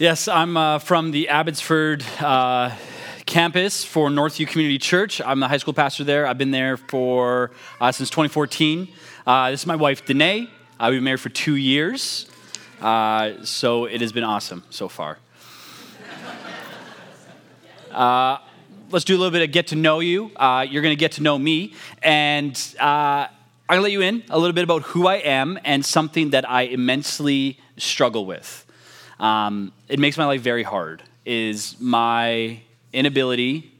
Yes, I'm uh, from the Abbotsford uh, campus for Northview Community Church. I'm the high school pastor there. I've been there for uh, since 2014. Uh, this is my wife, Danae. We've been married for two years, uh, so it has been awesome so far. Uh, let's do a little bit of get to know you. You're going to get to know me, and I'm going to let you in a little bit about who I am and something that I immensely struggle with um, it makes my life very hard is my inability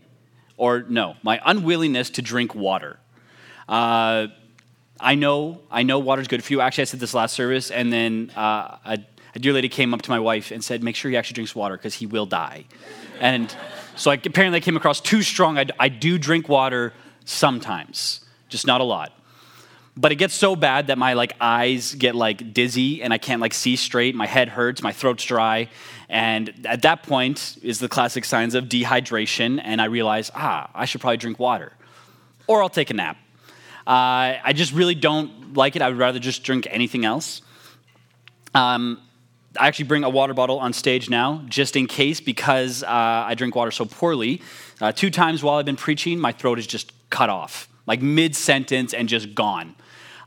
or no my unwillingness to drink water. Uh, i know i know water's good for you. Actually i said this last service and then uh, a, a, dear lady came up to my wife and said make sure he actually drinks water because he will die. And so I, apparently i came across too strong I, I do drink water sometimes just not a lot but it gets so bad that my like eyes get like dizzy and I can't like see straight. My head hurts, my throat's dry, and at that point is the classic signs of dehydration. And I realize, ah, I should probably drink water, or I'll take a nap. Uh, I just really don't like it. I would rather just drink anything else. Um, I actually bring a water bottle on stage now, just in case, because uh, I drink water so poorly. Uh, two times while I've been preaching, my throat is just cut off, like mid sentence and just gone.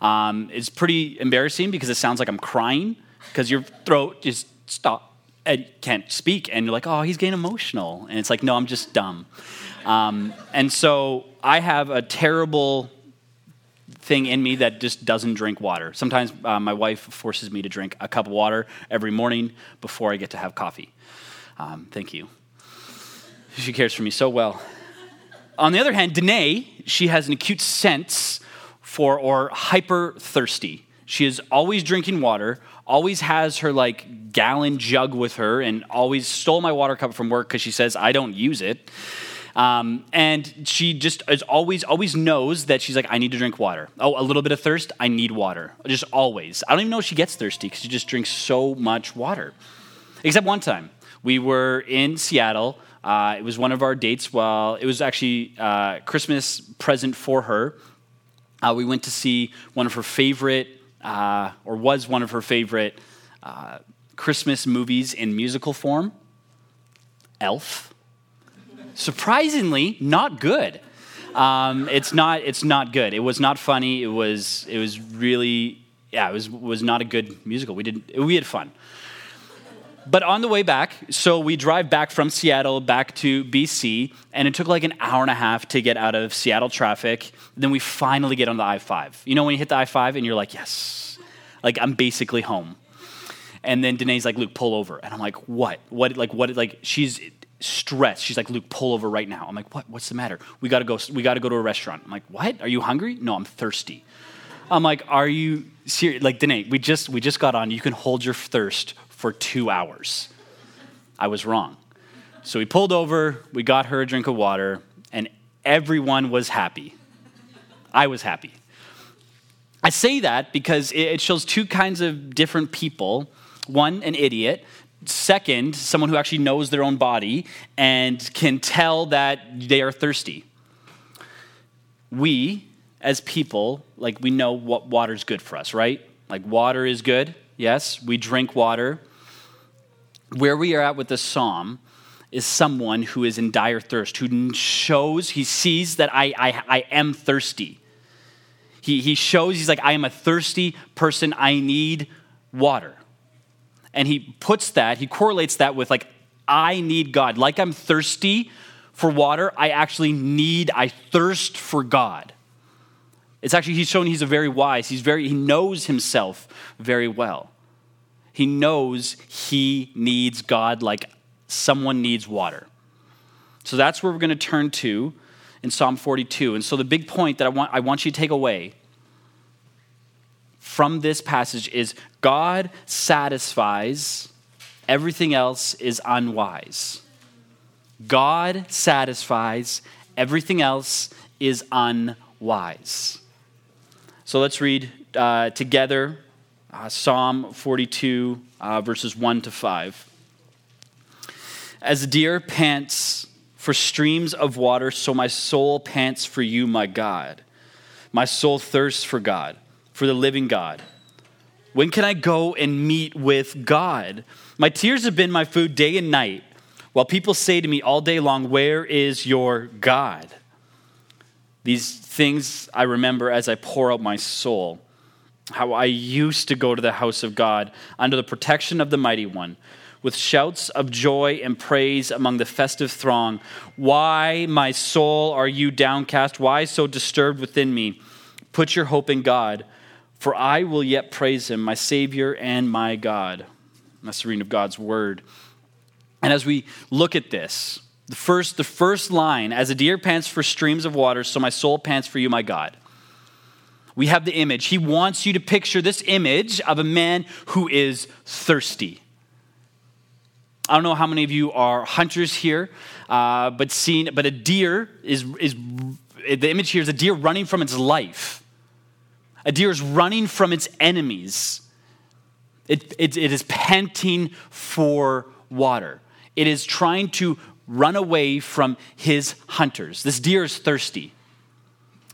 Um, it's pretty embarrassing because it sounds like I'm crying because your throat just stop and can't speak, and you're like, oh, he's getting emotional, and it's like, no, I'm just dumb. Um, and so I have a terrible thing in me that just doesn't drink water. Sometimes uh, my wife forces me to drink a cup of water every morning before I get to have coffee. Um, thank you. She cares for me so well. On the other hand, Danae, she has an acute sense for or hyper thirsty. She is always drinking water, always has her like gallon jug with her, and always stole my water cup from work because she says I don't use it. Um, and she just is always always knows that she's like I need to drink water. Oh, a little bit of thirst, I need water. Just always. I don't even know if she gets thirsty because she just drinks so much water. Except one time, we were in Seattle. Uh, it was one of our dates. Well, it was actually uh, Christmas present for her uh, we went to see one of her favorite, uh, or was one of her favorite, uh, Christmas movies in musical form Elf. Surprisingly, not good. Um, it's not. It's not good. It was not funny. It was. It was really. Yeah. It was. Was not a good musical. We did. We had fun. But on the way back, so we drive back from Seattle back to BC, and it took like an hour and a half to get out of Seattle traffic. Then we finally get on the I 5. You know, when you hit the I 5 and you're like, yes, like I'm basically home. And then Danae's like, Luke, pull over. And I'm like, what? What? Like, what? Like, she's stressed. She's like, Luke, pull over right now. I'm like, what? What's the matter? We gotta go. We gotta go to a restaurant. I'm like, what? Are you hungry? No, I'm thirsty. I'm like, are you serious? Like, Danae, we just we just got on. You can hold your thirst for two hours. I was wrong. So we pulled over, we got her a drink of water, and everyone was happy. I was happy. I say that because it shows two kinds of different people one, an idiot. Second, someone who actually knows their own body and can tell that they are thirsty. We, as people, like we know what water's good for us, right? Like water is good. Yes, we drink water where we are at with this psalm is someone who is in dire thirst, who shows, he sees that I, I, I am thirsty. He, he shows, he's like, I am a thirsty person, I need water. And he puts that, he correlates that with like, I need God. Like I'm thirsty for water, I actually need, I thirst for God. It's actually, he's shown he's a very wise, he's very, he knows himself very well. He knows he needs God like someone needs water. So that's where we're going to turn to in Psalm 42. And so the big point that I want, I want you to take away from this passage is God satisfies, everything else is unwise. God satisfies, everything else is unwise. So let's read uh, together uh, Psalm 42, uh, verses 1 to 5. As deer pants for streams of water, so my soul pants for you, my God. My soul thirsts for God, for the living God. When can I go and meet with God? My tears have been my food day and night, while people say to me all day long, Where is your God? These things I remember as I pour out my soul. How I used to go to the house of God under the protection of the Mighty One with shouts of joy and praise among the festive throng. Why, my soul, are you downcast? Why so disturbed within me? Put your hope in God, for I will yet praise him, my Savior and my God. That's the reading of God's word. And as we look at this, the first, the first line, as a deer pants for streams of water, so my soul pants for you, my God. We have the image. He wants you to picture this image of a man who is thirsty. I don't know how many of you are hunters here, uh, but seen, but a deer is, is the image here is a deer running from its life. A deer is running from its enemies. It, it, it is panting for water. It is trying to run away from his hunters. This deer is thirsty.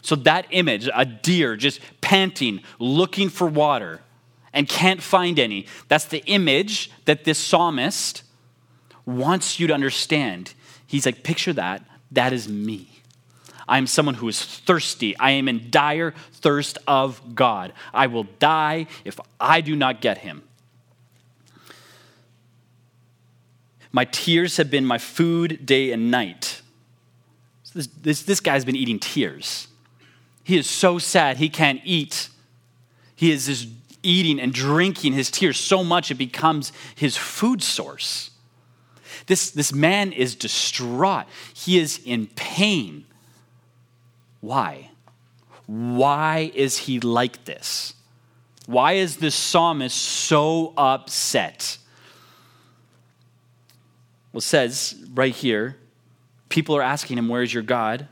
So, that image, a deer just panting, looking for water, and can't find any, that's the image that this psalmist wants you to understand. He's like, picture that. That is me. I am someone who is thirsty. I am in dire thirst of God. I will die if I do not get him. My tears have been my food day and night. This, this, this guy's been eating tears. He is so sad he can't eat. He is just eating and drinking his tears so much it becomes his food source. This, this man is distraught. He is in pain. Why? Why is he like this? Why is this psalmist so upset? Well, it says right here, people are asking him, Where's your God?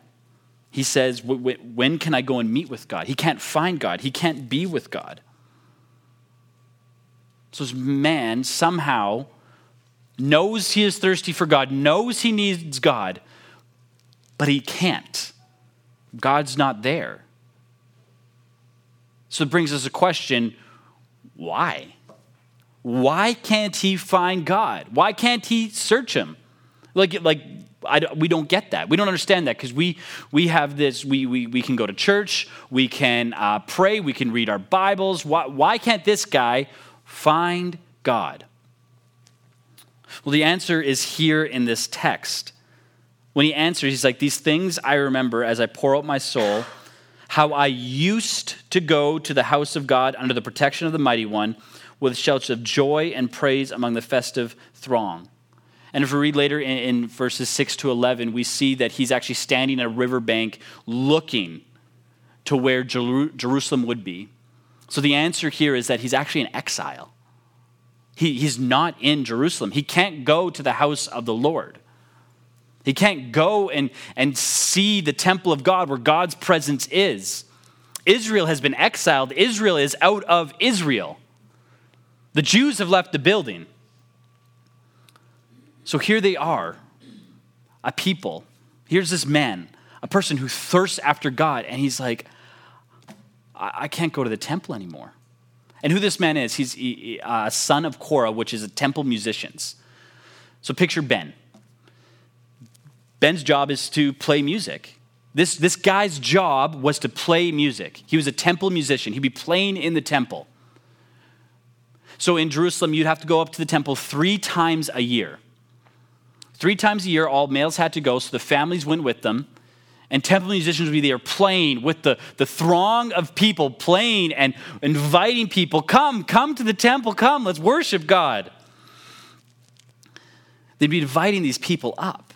He says, When can I go and meet with God? He can't find God, he can't be with God. So this man somehow knows he is thirsty for God, knows he needs God, but he can't. God's not there. So it brings us a question why? Why can't he find God? Why can't he search him? Like, like I, we don't get that. We don't understand that because we, we have this, we, we, we can go to church, we can uh, pray, we can read our Bibles. Why, why can't this guy find God? Well, the answer is here in this text. When he answers, he's like, These things I remember as I pour out my soul, how I used to go to the house of God under the protection of the Mighty One with shouts of joy and praise among the festive throng. And if we read later in, in verses 6 to 11, we see that he's actually standing at a riverbank looking to where Jer- Jerusalem would be. So the answer here is that he's actually in exile. He, he's not in Jerusalem. He can't go to the house of the Lord. He can't go and, and see the temple of God where God's presence is. Israel has been exiled. Israel is out of Israel. The Jews have left the building. So here they are, a people. Here's this man, a person who thirsts after God, and he's like, I, I can't go to the temple anymore. And who this man is, he's a son of Korah, which is a temple musicians. So picture Ben. Ben's job is to play music. This, this guy's job was to play music. He was a temple musician. He'd be playing in the temple. So in Jerusalem, you'd have to go up to the temple three times a year. Three times a year, all males had to go, so the families went with them. And temple musicians would be there playing with the, the throng of people, playing and inviting people, come, come to the temple, come, let's worship God. They'd be inviting these people up.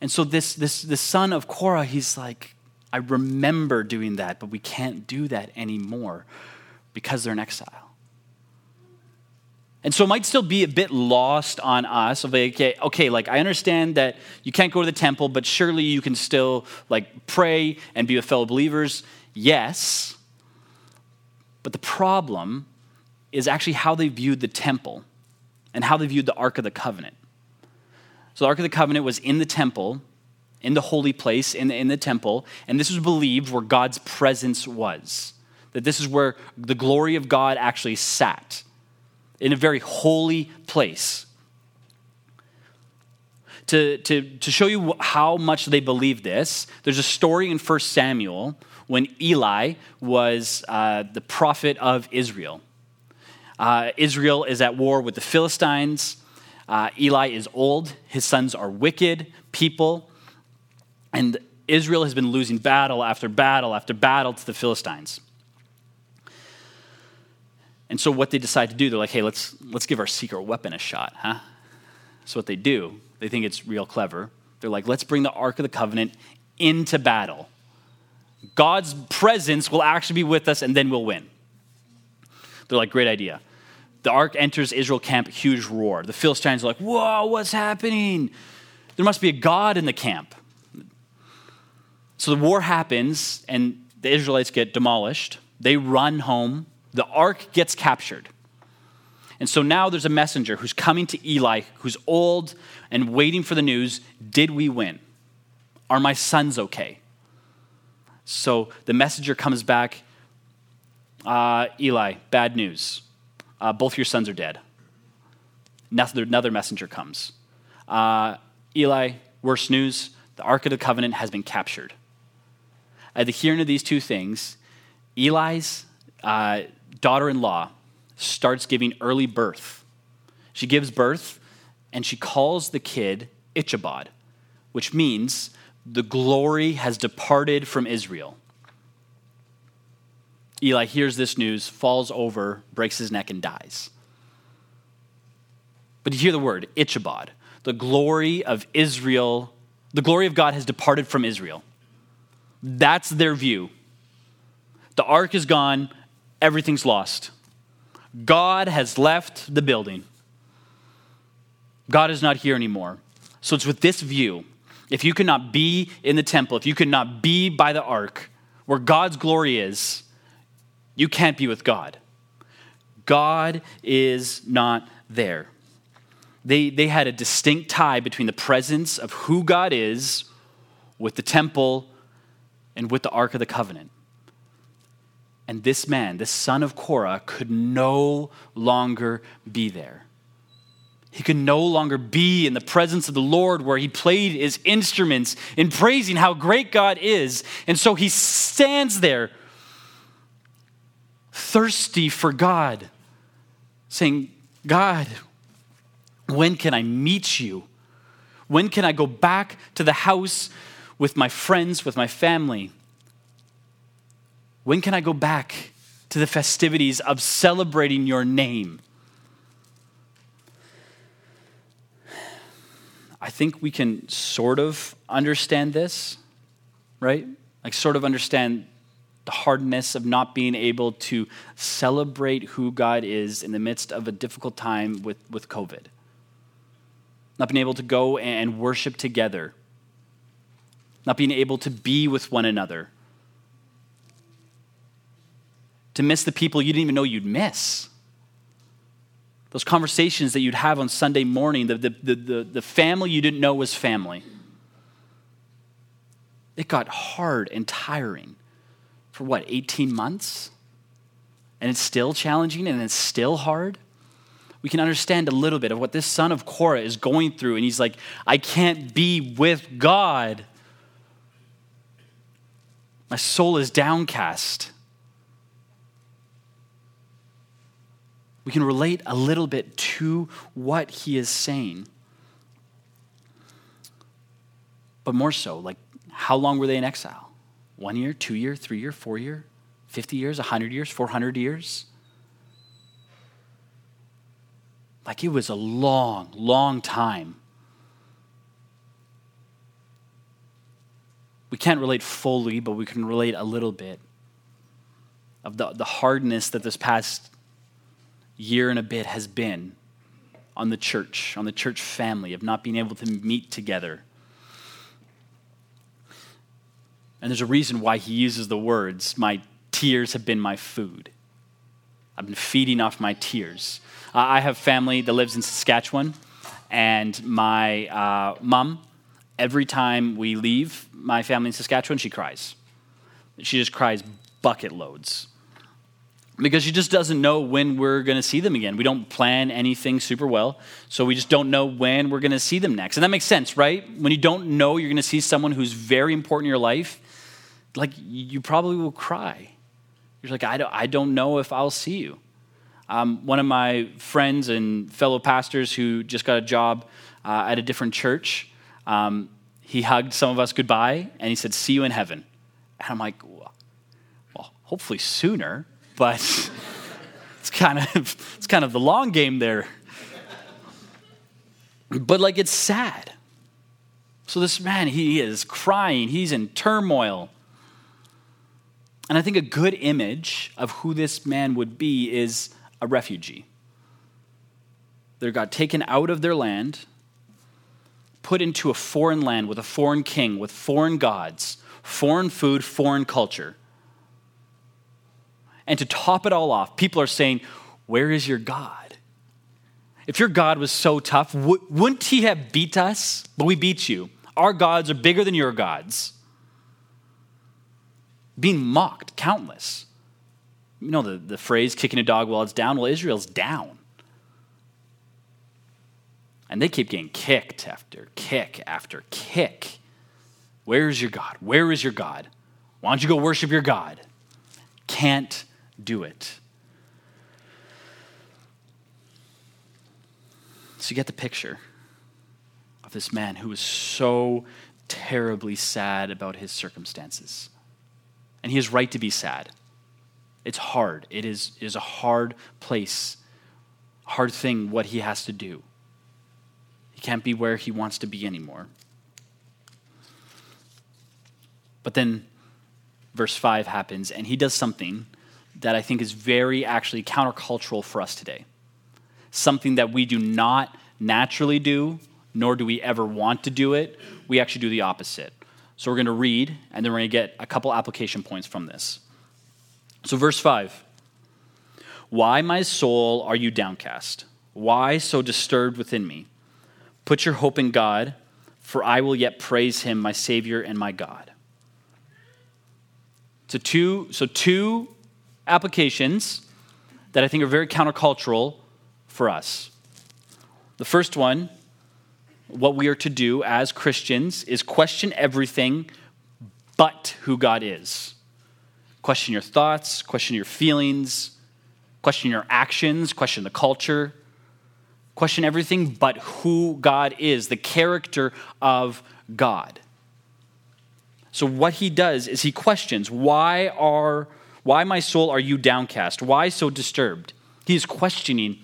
And so this, this, this son of Korah, he's like, I remember doing that, but we can't do that anymore because they're in exile. And so it might still be a bit lost on us of like, okay, okay, like I understand that you can't go to the temple, but surely you can still like pray and be with fellow believers. Yes. But the problem is actually how they viewed the temple and how they viewed the Ark of the Covenant. So the Ark of the Covenant was in the temple, in the holy place, in the, in the temple, and this was believed where God's presence was. That this is where the glory of God actually sat. In a very holy place. To, to, to show you how much they believe this, there's a story in 1 Samuel when Eli was uh, the prophet of Israel. Uh, Israel is at war with the Philistines. Uh, Eli is old, his sons are wicked people, and Israel has been losing battle after battle after battle to the Philistines. And so what they decide to do, they're like, hey, let's, let's give our secret weapon a shot, huh? So what they do, they think it's real clever. They're like, let's bring the Ark of the Covenant into battle. God's presence will actually be with us and then we'll win. They're like, great idea. The ark enters Israel camp, huge roar. The Philistines are like, whoa, what's happening? There must be a God in the camp. So the war happens, and the Israelites get demolished. They run home. The ark gets captured. And so now there's a messenger who's coming to Eli, who's old and waiting for the news Did we win? Are my sons okay? So the messenger comes back uh, Eli, bad news. Uh, both your sons are dead. Another, another messenger comes. Uh, Eli, worst news the Ark of the Covenant has been captured. At the hearing of these two things, Eli's uh, daughter in law starts giving early birth. She gives birth and she calls the kid Ichabod, which means the glory has departed from Israel. Eli hears this news, falls over, breaks his neck, and dies. But you hear the word, Ichabod. The glory of Israel, the glory of God has departed from Israel. That's their view. The ark is gone, everything's lost. God has left the building. God is not here anymore. So it's with this view. If you cannot be in the temple, if you cannot be by the ark, where God's glory is, you can't be with God. God is not there. They, they had a distinct tie between the presence of who God is with the temple and with the Ark of the Covenant. And this man, this son of Korah, could no longer be there. He could no longer be in the presence of the Lord where he played his instruments in praising how great God is. And so he stands there thirsty for God, saying, God, when can I meet you? When can I go back to the house with my friends, with my family? When can I go back to the festivities of celebrating your name? I think we can sort of understand this, right? Like, sort of understand the hardness of not being able to celebrate who God is in the midst of a difficult time with, with COVID. Not being able to go and worship together. Not being able to be with one another. To miss the people you didn't even know you'd miss. Those conversations that you'd have on Sunday morning, the, the, the, the, family you didn't know was family. It got hard and tiring for what, 18 months? And it's still challenging and it's still hard? We can understand a little bit of what this son of Korah is going through. And he's like, I can't be with God. My soul is downcast. We can relate a little bit to what he is saying. But more so, like, how long were they in exile? One year, two year, three year, four year, 50 years, 100 years, 400 years. Like it was a long, long time. We can't relate fully, but we can relate a little bit of the, the hardness that this past year and a bit has been on the church, on the church family, of not being able to meet together And there's a reason why he uses the words, My tears have been my food. I've been feeding off my tears. I have family that lives in Saskatchewan, and my uh, mom, every time we leave my family in Saskatchewan, she cries. She just cries bucket loads. Because she just doesn't know when we're going to see them again. We don't plan anything super well, so we just don't know when we're going to see them next. And that makes sense, right? When you don't know you're going to see someone who's very important in your life, like you probably will cry. You're like, I don't, I don't know if I'll see you. Um, one of my friends and fellow pastors who just got a job uh, at a different church, um, he hugged some of us goodbye and he said, See you in heaven. And I'm like, Well, hopefully sooner but it's kind of it's kind of the long game there. But like it's sad. So this man, he is crying, he's in turmoil. And I think a good image of who this man would be is a refugee. They got taken out of their land, put into a foreign land with a foreign king, with foreign gods, foreign food, foreign culture. And to top it all off, people are saying, Where is your God? If your God was so tough, w- wouldn't he have beat us? But we beat you. Our gods are bigger than your gods. Being mocked, countless. You know the, the phrase, kicking a dog while it's down? Well, Israel's down. And they keep getting kicked after kick after kick. Where is your God? Where is your God? Why don't you go worship your God? Can't do it. So you get the picture of this man who was so terribly sad about his circumstances. And he is right to be sad. It's hard. It is, it is a hard place, hard thing what he has to do. He can't be where he wants to be anymore. But then verse 5 happens, and he does something that I think is very actually countercultural for us today. Something that we do not naturally do, nor do we ever want to do it. We actually do the opposite. So we're going to read, and then we're going to get a couple application points from this. So, verse 5 Why, my soul, are you downcast? Why so disturbed within me? Put your hope in God, for I will yet praise him, my Savior and my God. So, two, so two applications that I think are very countercultural for us. The first one, what we are to do as Christians, is question everything but who God is. Question your thoughts, question your feelings, question your actions, question the culture, question everything but who God is, the character of God. So, what he does is he questions why are why, my soul, are you downcast? Why so disturbed? He is questioning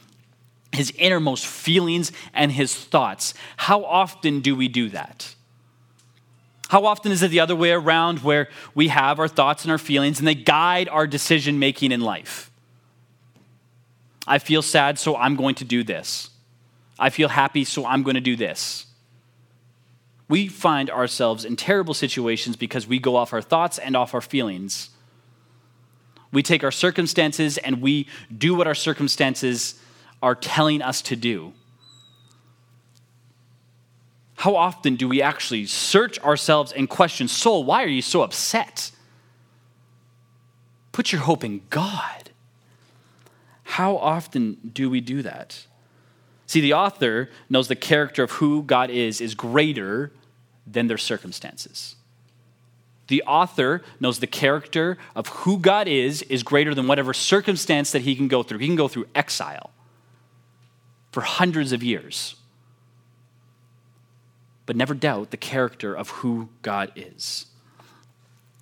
his innermost feelings and his thoughts. How often do we do that? How often is it the other way around where we have our thoughts and our feelings and they guide our decision making in life? I feel sad, so I'm going to do this. I feel happy, so I'm going to do this. We find ourselves in terrible situations because we go off our thoughts and off our feelings we take our circumstances and we do what our circumstances are telling us to do. How often do we actually search ourselves and question, Soul, why are you so upset? Put your hope in God. How often do we do that? See, the author knows the character of who God is is greater than their circumstances. The author knows the character of who God is is greater than whatever circumstance that he can go through. He can go through exile for hundreds of years. But never doubt the character of who God is.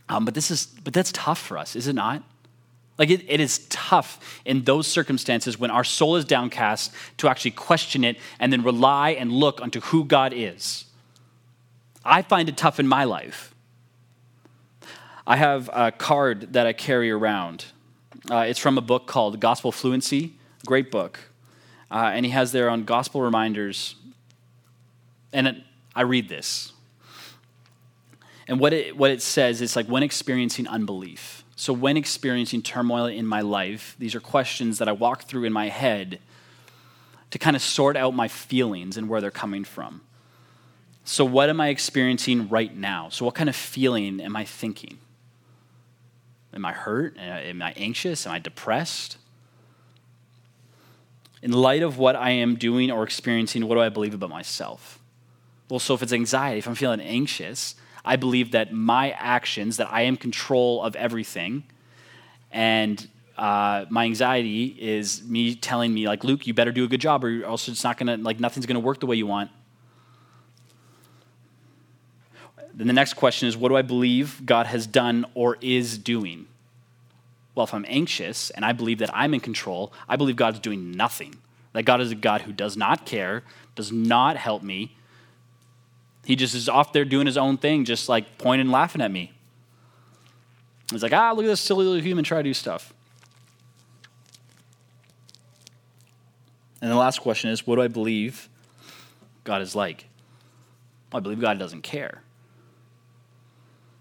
Um, but this is but that's tough for us, is it not? Like it, it is tough in those circumstances when our soul is downcast to actually question it and then rely and look unto who God is. I find it tough in my life. I have a card that I carry around. Uh, it's from a book called Gospel Fluency, great book. Uh, and he has there on gospel reminders. And it, I read this. And what it, what it says is like when experiencing unbelief. So, when experiencing turmoil in my life, these are questions that I walk through in my head to kind of sort out my feelings and where they're coming from. So, what am I experiencing right now? So, what kind of feeling am I thinking? Am I hurt? Am I anxious? Am I depressed? In light of what I am doing or experiencing, what do I believe about myself? Well, so if it's anxiety, if I'm feeling anxious, I believe that my actions, that I am control of everything, and uh, my anxiety is me telling me, like, Luke, you better do a good job, or else it's not gonna, like, nothing's gonna work the way you want. Then the next question is, what do I believe God has done or is doing? Well, if I'm anxious and I believe that I'm in control, I believe God's doing nothing. That God is a God who does not care, does not help me. He just is off there doing his own thing, just like pointing and laughing at me. He's like, ah, look at this silly little human try to do stuff. And the last question is, what do I believe God is like? Well, I believe God doesn't care.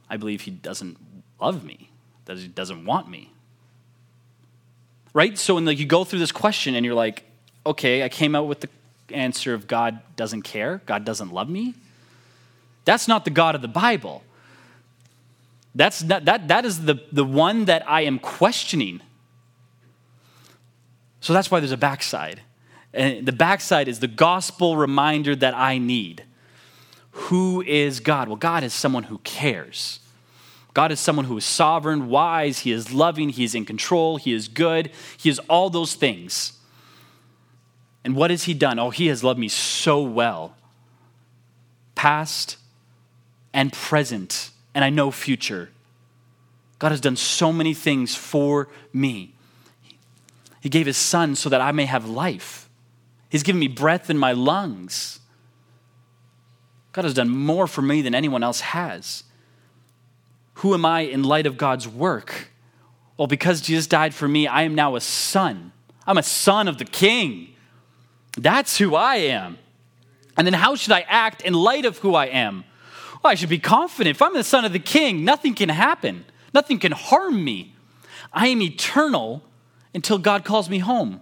I believe he doesn't love me, that he doesn't want me. Right? So when like you go through this question and you're like, okay, I came out with the answer of God doesn't care, God doesn't love me. That's not the God of the Bible. That's not, that, that is the, the one that I am questioning. So that's why there's a backside. And the backside is the gospel reminder that I need. Who is God? Well, God is someone who cares. God is someone who is sovereign, wise, He is loving, He is in control, He is good, He is all those things. And what has He done? Oh, He has loved me so well, past and present, and I know future. God has done so many things for me. He gave His Son so that I may have life, He's given me breath in my lungs. God has done more for me than anyone else has. Who am I in light of God's work? Well, because Jesus died for me, I am now a son. I'm a son of the king. That's who I am. And then how should I act in light of who I am? Well, I should be confident. If I'm the son of the king, nothing can happen, nothing can harm me. I am eternal until God calls me home.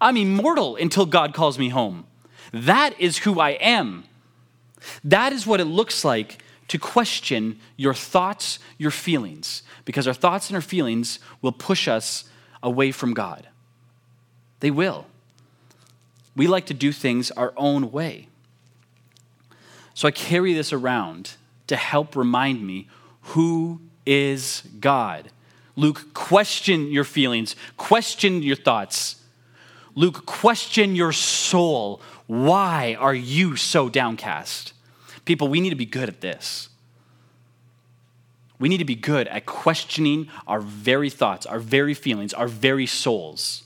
I'm immortal until God calls me home. That is who I am. That is what it looks like to question your thoughts, your feelings, because our thoughts and our feelings will push us away from God. They will. We like to do things our own way. So I carry this around to help remind me who is God. Luke, question your feelings, question your thoughts. Luke, question your soul. Why are you so downcast? People, we need to be good at this. We need to be good at questioning our very thoughts, our very feelings, our very souls.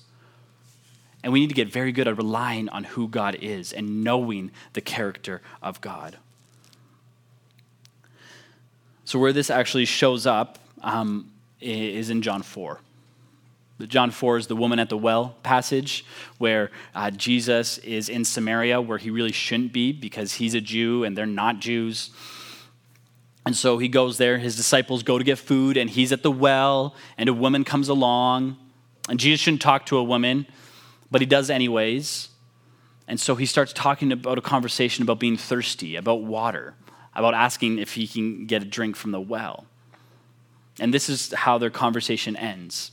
And we need to get very good at relying on who God is and knowing the character of God. So, where this actually shows up um, is in John 4. John 4 is the woman at the well passage where uh, Jesus is in Samaria where he really shouldn't be because he's a Jew and they're not Jews. And so he goes there, his disciples go to get food, and he's at the well, and a woman comes along. And Jesus shouldn't talk to a woman, but he does anyways. And so he starts talking about a conversation about being thirsty, about water, about asking if he can get a drink from the well. And this is how their conversation ends.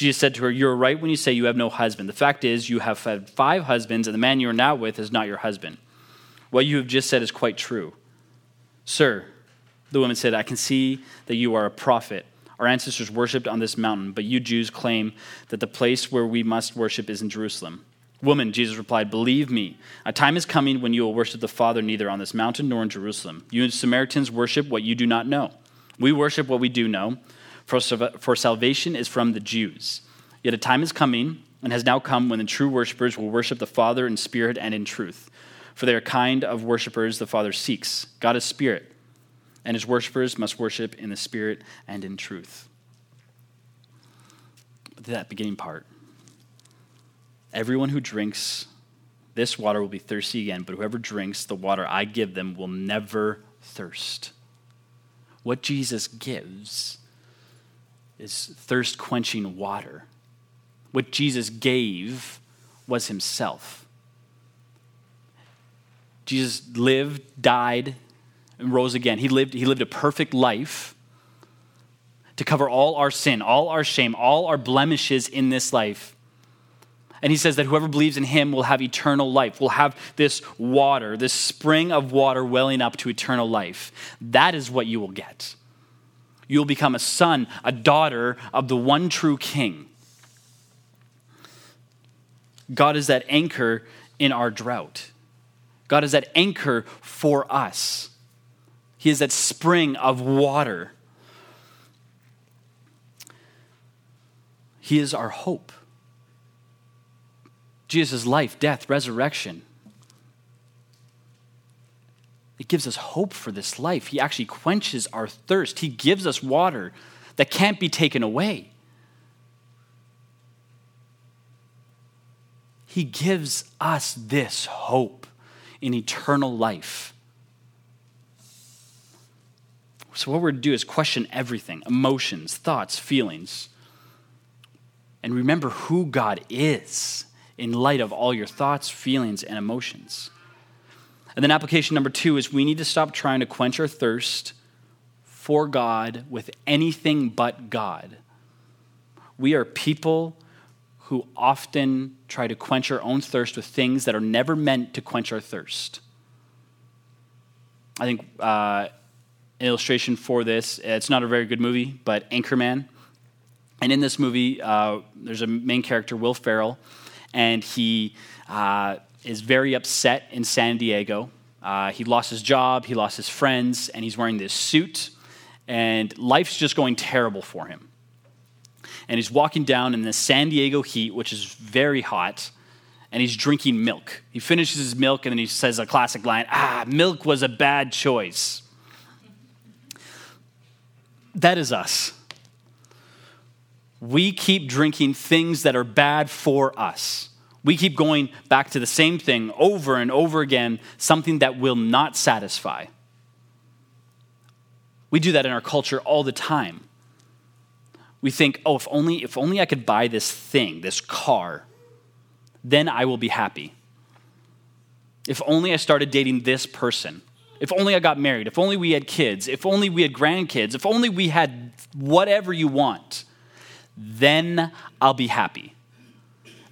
Jesus said to her, You're right when you say you have no husband. The fact is, you have had five husbands, and the man you are now with is not your husband. What you have just said is quite true. Sir, the woman said, I can see that you are a prophet. Our ancestors worshipped on this mountain, but you Jews claim that the place where we must worship is in Jerusalem. Woman, Jesus replied, Believe me, a time is coming when you will worship the Father neither on this mountain nor in Jerusalem. You Samaritans worship what you do not know. We worship what we do know for, salvation is from the Jews. Yet a time is coming, and has now come, when the true worshippers will worship the Father in spirit and in truth. For they are kind of worshippers the Father seeks. God is spirit, and his worshippers must worship in the spirit and in truth. That beginning part Everyone who drinks this water will be thirsty again, but whoever drinks the water I give them will never thirst. What Jesus gives is thirst quenching water. What Jesus gave was himself. Jesus lived, died, and rose again. He lived, he lived a perfect life to cover all our sin, all our shame, all our blemishes in this life. And he says that whoever believes in him will have eternal life, will have this water, this spring of water welling up to eternal life. That is what you will get. You'll become a son, a daughter of the one true king. God is that anchor in our drought. God is that anchor for us. He is that spring of water. He is our hope. Jesus' life, death, resurrection. It gives us hope for this life. He actually quenches our thirst. He gives us water that can't be taken away. He gives us this hope in eternal life. So, what we're to do is question everything emotions, thoughts, feelings. And remember who God is in light of all your thoughts, feelings, and emotions. And then, application number two is we need to stop trying to quench our thirst for God with anything but God. We are people who often try to quench our own thirst with things that are never meant to quench our thirst. I think uh, an illustration for this, it's not a very good movie, but Anchorman. And in this movie, uh, there's a main character, Will Ferrell, and he uh, is very upset in San Diego. Uh, he lost his job, he lost his friends, and he's wearing this suit, and life's just going terrible for him and he's walking down in the San Diego heat, which is very hot, and he's drinking milk. He finishes his milk and then he says a classic line Ah, milk was a bad choice. That is us. We keep drinking things that are bad for us. We keep going back to the same thing over and over again, something that will not satisfy. We do that in our culture all the time we think, oh, if only, if only I could buy this thing, this car, then I will be happy. If only I started dating this person. If only I got married. If only we had kids. If only we had grandkids. If only we had whatever you want, then I'll be happy.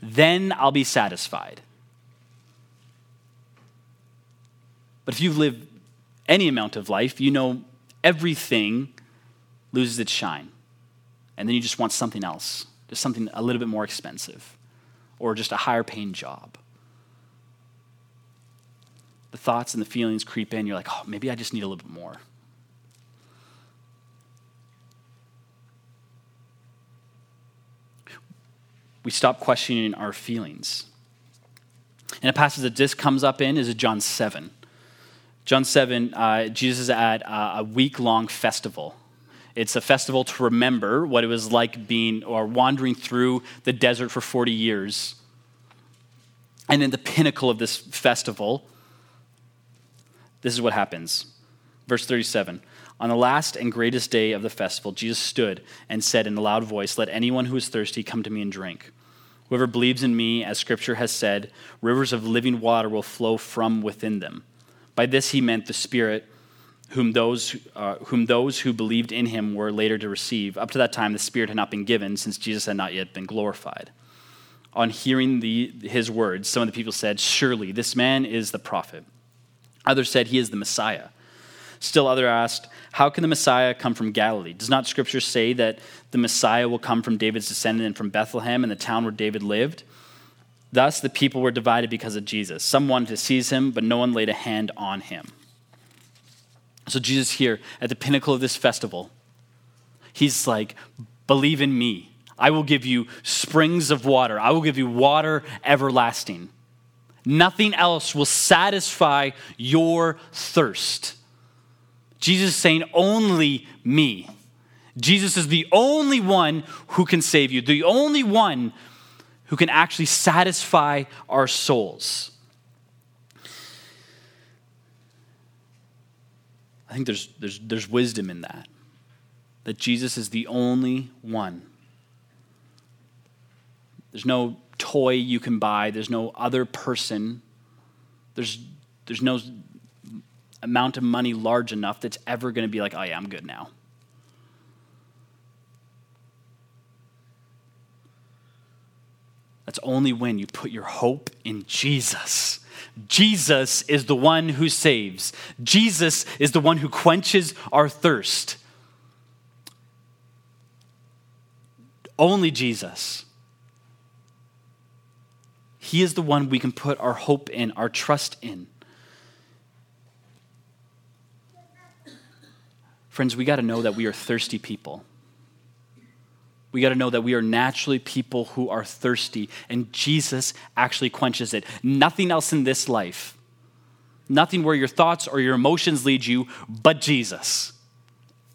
Then I'll be satisfied. But if you've lived any amount of life, you know everything loses its shine and then you just want something else, just something a little bit more expensive, or just a higher paying job. The thoughts and the feelings creep in. You're like, oh, maybe I just need a little bit more. We stop questioning our feelings. And a passage that this comes up in is John 7. John 7, uh, Jesus is at a week long festival it's a festival to remember what it was like being or wandering through the desert for 40 years. And in the pinnacle of this festival, this is what happens. Verse 37 On the last and greatest day of the festival, Jesus stood and said in a loud voice, Let anyone who is thirsty come to me and drink. Whoever believes in me, as scripture has said, rivers of living water will flow from within them. By this he meant the Spirit whom those, uh, whom those who believed in him were later to receive. Up to that time, the Spirit had not been given, since Jesus had not yet been glorified. On hearing the, his words, some of the people said, Surely this man is the prophet. Others said, He is the Messiah. Still others asked, How can the Messiah come from Galilee? Does not Scripture say that the Messiah will come from David's descendant and from Bethlehem and the town where David lived? Thus the people were divided because of Jesus. Some wanted to seize him, but no one laid a hand on him. So, Jesus here at the pinnacle of this festival, he's like, Believe in me. I will give you springs of water, I will give you water everlasting. Nothing else will satisfy your thirst. Jesus is saying, Only me. Jesus is the only one who can save you, the only one who can actually satisfy our souls. I think there's, there's, there's wisdom in that. That Jesus is the only one. There's no toy you can buy, there's no other person, there's, there's no amount of money large enough that's ever going to be like, oh, yeah, I'm good now. That's only when you put your hope in Jesus. Jesus is the one who saves. Jesus is the one who quenches our thirst. Only Jesus. He is the one we can put our hope in, our trust in. Friends, we got to know that we are thirsty people. We got to know that we are naturally people who are thirsty, and Jesus actually quenches it. Nothing else in this life, nothing where your thoughts or your emotions lead you, but Jesus.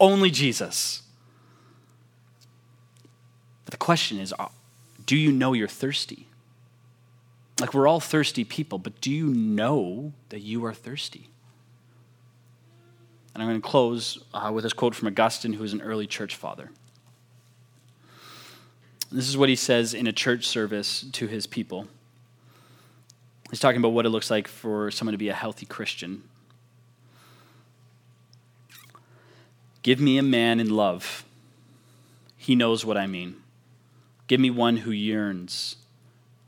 Only Jesus. But the question is uh, do you know you're thirsty? Like, we're all thirsty people, but do you know that you are thirsty? And I'm going to close uh, with this quote from Augustine, who was an early church father. This is what he says in a church service to his people. He's talking about what it looks like for someone to be a healthy Christian. Give me a man in love. He knows what I mean. Give me one who yearns.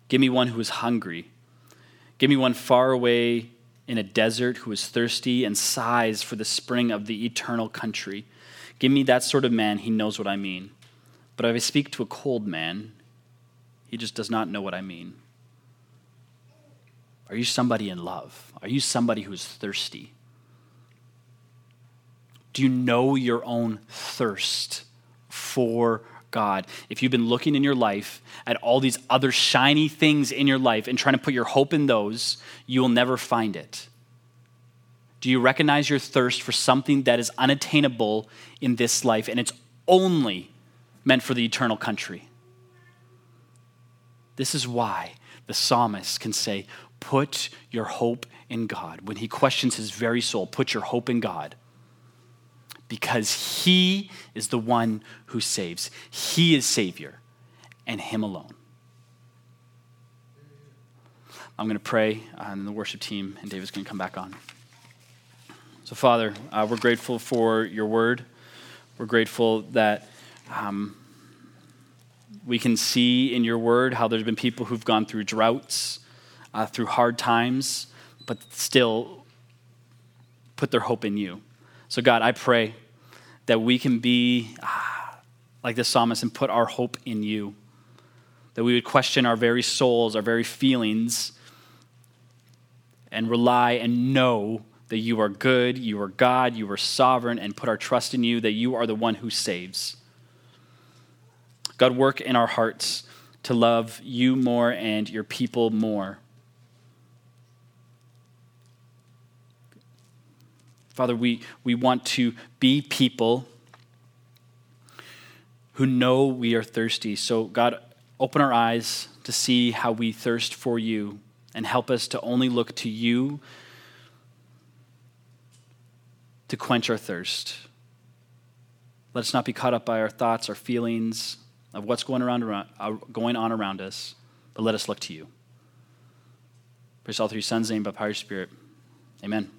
Give me one who is hungry. Give me one far away in a desert who is thirsty and sighs for the spring of the eternal country. Give me that sort of man, he knows what I mean. But if I speak to a cold man, he just does not know what I mean. Are you somebody in love? Are you somebody who is thirsty? Do you know your own thirst for God? If you've been looking in your life at all these other shiny things in your life and trying to put your hope in those, you will never find it. Do you recognize your thirst for something that is unattainable in this life and it's only meant for the eternal country? This is why the psalmist can say, Put your hope in God. When he questions his very soul, put your hope in God because He is the one who saves. He is Savior, and Him alone. I'm going to pray, uh, and the worship team and David's going to come back on. So, Father, uh, we're grateful for your word. We're grateful that um, we can see in your word how there's been people who've gone through droughts, uh, through hard times, but still put their hope in you. So, God, I pray that we can be ah, like the psalmist and put our hope in you. That we would question our very souls, our very feelings, and rely and know that you are good, you are God, you are sovereign, and put our trust in you, that you are the one who saves. God, work in our hearts to love you more and your people more. Father, we, we want to be people who know we are thirsty. So, God, open our eyes to see how we thirst for you and help us to only look to you to quench our thirst. Let us not be caught up by our thoughts, our feelings of what's going, around, uh, going on around us, but let us look to you. Praise all through your Son's name, by power your Spirit. Amen.